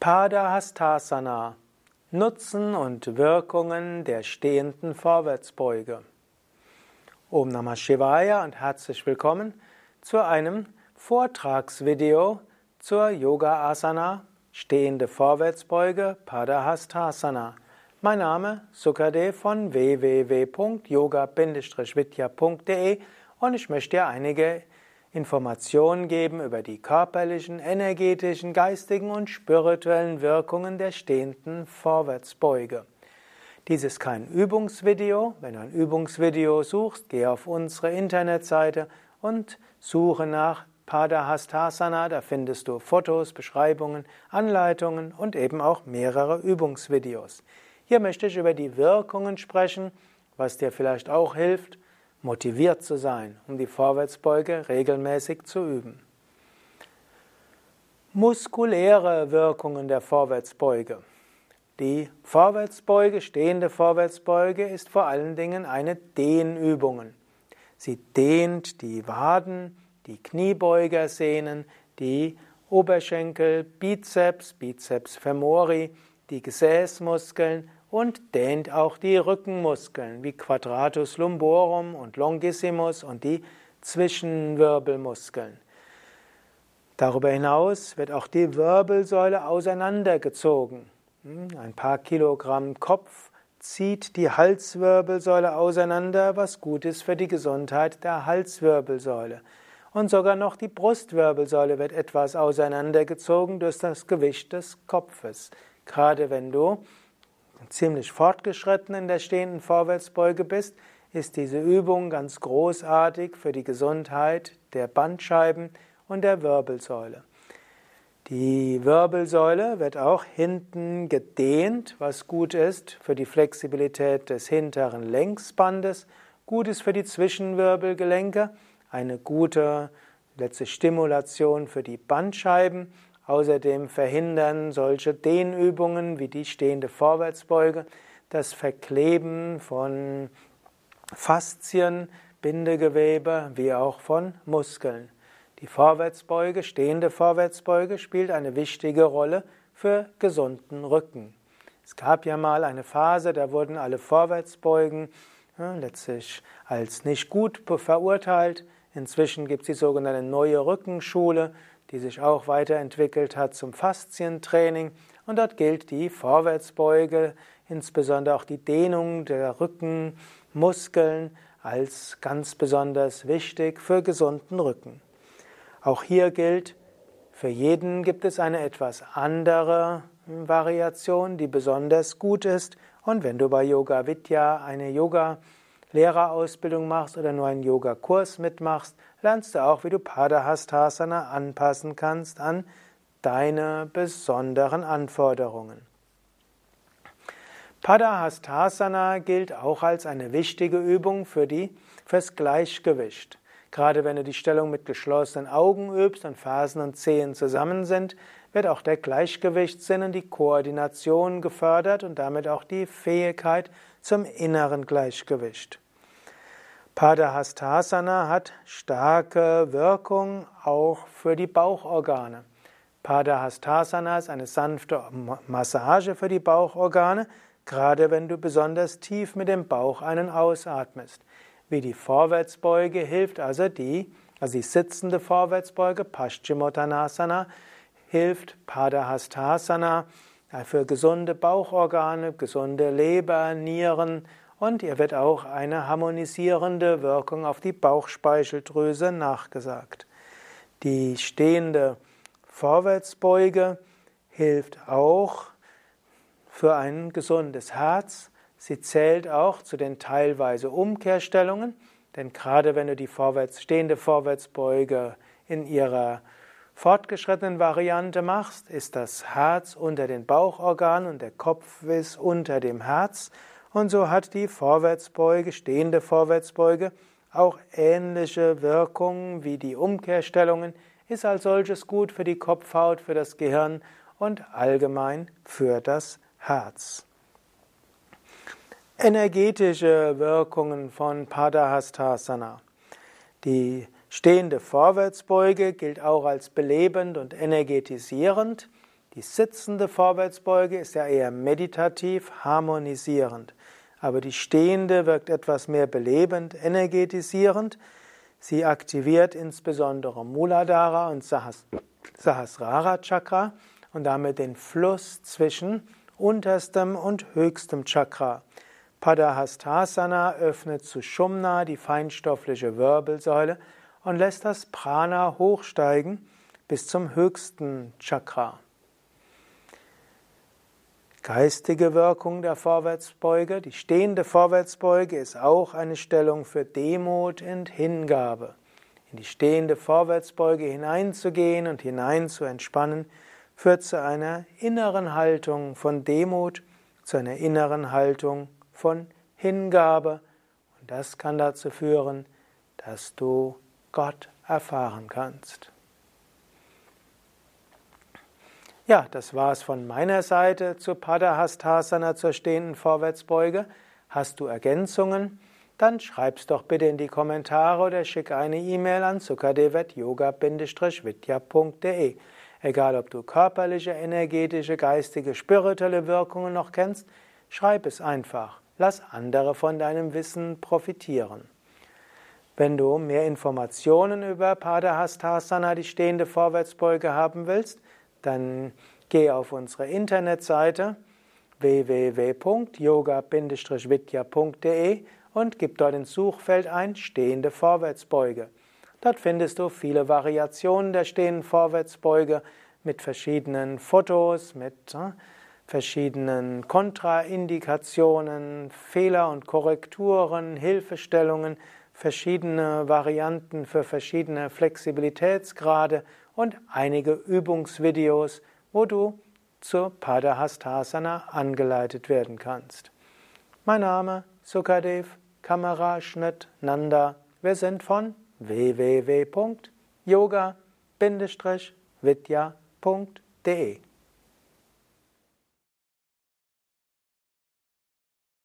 Padahastasana Nutzen und Wirkungen der stehenden Vorwärtsbeuge. Om Namah Shivaya und herzlich willkommen zu einem Vortragsvideo zur Yoga Asana stehende Vorwärtsbeuge Padahastasana. Mein Name Sukadev von www.yoga-vidya.de und ich möchte dir einige Informationen geben über die körperlichen, energetischen, geistigen und spirituellen Wirkungen der stehenden Vorwärtsbeuge. Dies ist kein Übungsvideo. Wenn du ein Übungsvideo suchst, geh auf unsere Internetseite und suche nach Padahastasana. Da findest du Fotos, Beschreibungen, Anleitungen und eben auch mehrere Übungsvideos. Hier möchte ich über die Wirkungen sprechen, was dir vielleicht auch hilft, motiviert zu sein, um die Vorwärtsbeuge regelmäßig zu üben. Muskuläre Wirkungen der Vorwärtsbeuge. Die Vorwärtsbeuge, stehende Vorwärtsbeuge, ist vor allen Dingen eine Dehnübung. Sie dehnt die Waden, die Kniebeugersehnen, die Oberschenkel, Bizeps, Bizeps femori, die Gesäßmuskeln und dehnt auch die Rückenmuskeln wie Quadratus lumborum und Longissimus und die Zwischenwirbelmuskeln. Darüber hinaus wird auch die Wirbelsäule auseinandergezogen. Hm, ein paar Kilogramm Kopf zieht die Halswirbelsäule auseinander, was gut ist für die Gesundheit der Halswirbelsäule. Und sogar noch die Brustwirbelsäule wird etwas auseinandergezogen durch das Gewicht des Kopfes. Gerade wenn du ziemlich fortgeschritten in der stehenden Vorwärtsbeuge bist, ist diese Übung ganz großartig für die Gesundheit der Bandscheiben und der Wirbelsäule. Die Wirbelsäule wird auch hinten gedehnt, was gut ist für die Flexibilität des hinteren Längsbandes, gut ist für die Zwischenwirbelgelenke, eine gute letzte Stimulation für die Bandscheiben Außerdem verhindern solche Dehnübungen wie die stehende Vorwärtsbeuge das Verkleben von Faszien, Bindegewebe wie auch von Muskeln. Die Vorwärtsbeuge, stehende Vorwärtsbeuge spielt eine wichtige Rolle für gesunden Rücken. Es gab ja mal eine Phase, da wurden alle Vorwärtsbeugen ja, letztlich als nicht gut verurteilt. Inzwischen gibt es die sogenannte neue Rückenschule, die sich auch weiterentwickelt hat zum Faszientraining. Und dort gilt die Vorwärtsbeuge, insbesondere auch die Dehnung der Rückenmuskeln, als ganz besonders wichtig für gesunden Rücken. Auch hier gilt, für jeden gibt es eine etwas andere Variation, die besonders gut ist. Und wenn du bei Yoga Vidya eine Yoga Lehrerausbildung machst oder nur einen Yogakurs mitmachst, lernst du auch, wie du Padahastasana anpassen kannst an deine besonderen Anforderungen. Padahastasana gilt auch als eine wichtige Übung für die, fürs Gleichgewicht. Gerade wenn du die Stellung mit geschlossenen Augen übst und Fersen und Zehen zusammen sind, wird auch der Gleichgewichtssinn und die Koordination gefördert und damit auch die Fähigkeit zum inneren Gleichgewicht. Padahastasana hat starke Wirkung auch für die Bauchorgane. Padahastasana ist eine sanfte Massage für die Bauchorgane, gerade wenn du besonders tief mit dem Bauch einen ausatmest. Wie die Vorwärtsbeuge hilft also die, also die sitzende Vorwärtsbeuge, Paschimottanasana, hilft Padahastasana für gesunde Bauchorgane, gesunde Leber, Nieren, und ihr wird auch eine harmonisierende Wirkung auf die Bauchspeicheldrüse nachgesagt. Die stehende Vorwärtsbeuge hilft auch für ein gesundes Herz. Sie zählt auch zu den teilweise Umkehrstellungen, denn gerade wenn du die vorwärts, stehende Vorwärtsbeuge in ihrer fortgeschrittenen Variante machst, ist das Herz unter den Bauchorganen und der Kopf ist unter dem Herz und so hat die Vorwärtsbeuge, stehende Vorwärtsbeuge, auch ähnliche Wirkungen wie die Umkehrstellungen, ist als solches gut für die Kopfhaut, für das Gehirn und allgemein für das Herz. Energetische Wirkungen von Padahastasana. Die stehende Vorwärtsbeuge gilt auch als belebend und energetisierend. Die sitzende Vorwärtsbeuge ist ja eher meditativ, harmonisierend. Aber die stehende wirkt etwas mehr belebend, energetisierend. Sie aktiviert insbesondere Muladhara und Sahasrara Chakra und damit den Fluss zwischen unterstem und höchstem Chakra. Padahastasana öffnet Sushumna, die feinstoffliche Wirbelsäule, und lässt das Prana hochsteigen bis zum höchsten Chakra. Geistige Wirkung der Vorwärtsbeuge. Die stehende Vorwärtsbeuge ist auch eine Stellung für Demut und Hingabe. In die stehende Vorwärtsbeuge hineinzugehen und hinein zu entspannen, führt zu einer inneren Haltung von Demut, zu einer inneren Haltung von Hingabe. Und das kann dazu führen, dass du Gott erfahren kannst. Ja, das war's von meiner Seite zu Padahastasana zur stehenden Vorwärtsbeuge. Hast du Ergänzungen? Dann schreib's doch bitte in die Kommentare oder schick eine E-Mail an sukadev.yoga-vidya.de. Egal, ob du körperliche, energetische, geistige, spirituelle Wirkungen noch kennst, schreib es einfach. Lass andere von deinem Wissen profitieren. Wenn du mehr Informationen über Padahastasana, die stehende Vorwärtsbeuge, haben willst, dann geh auf unsere Internetseite www.yoga-vidya.de und gib dort ins Suchfeld ein stehende Vorwärtsbeuge. Dort findest du viele Variationen der stehenden Vorwärtsbeuge mit verschiedenen Fotos, mit äh, verschiedenen Kontraindikationen, Fehler und Korrekturen, Hilfestellungen, verschiedene Varianten für verschiedene Flexibilitätsgrade und einige Übungsvideos, wo du zur Padahastasana angeleitet werden kannst. Mein Name Sukadev, Kameraschnitt Nanda. Wir sind von www.yoga-vidya.de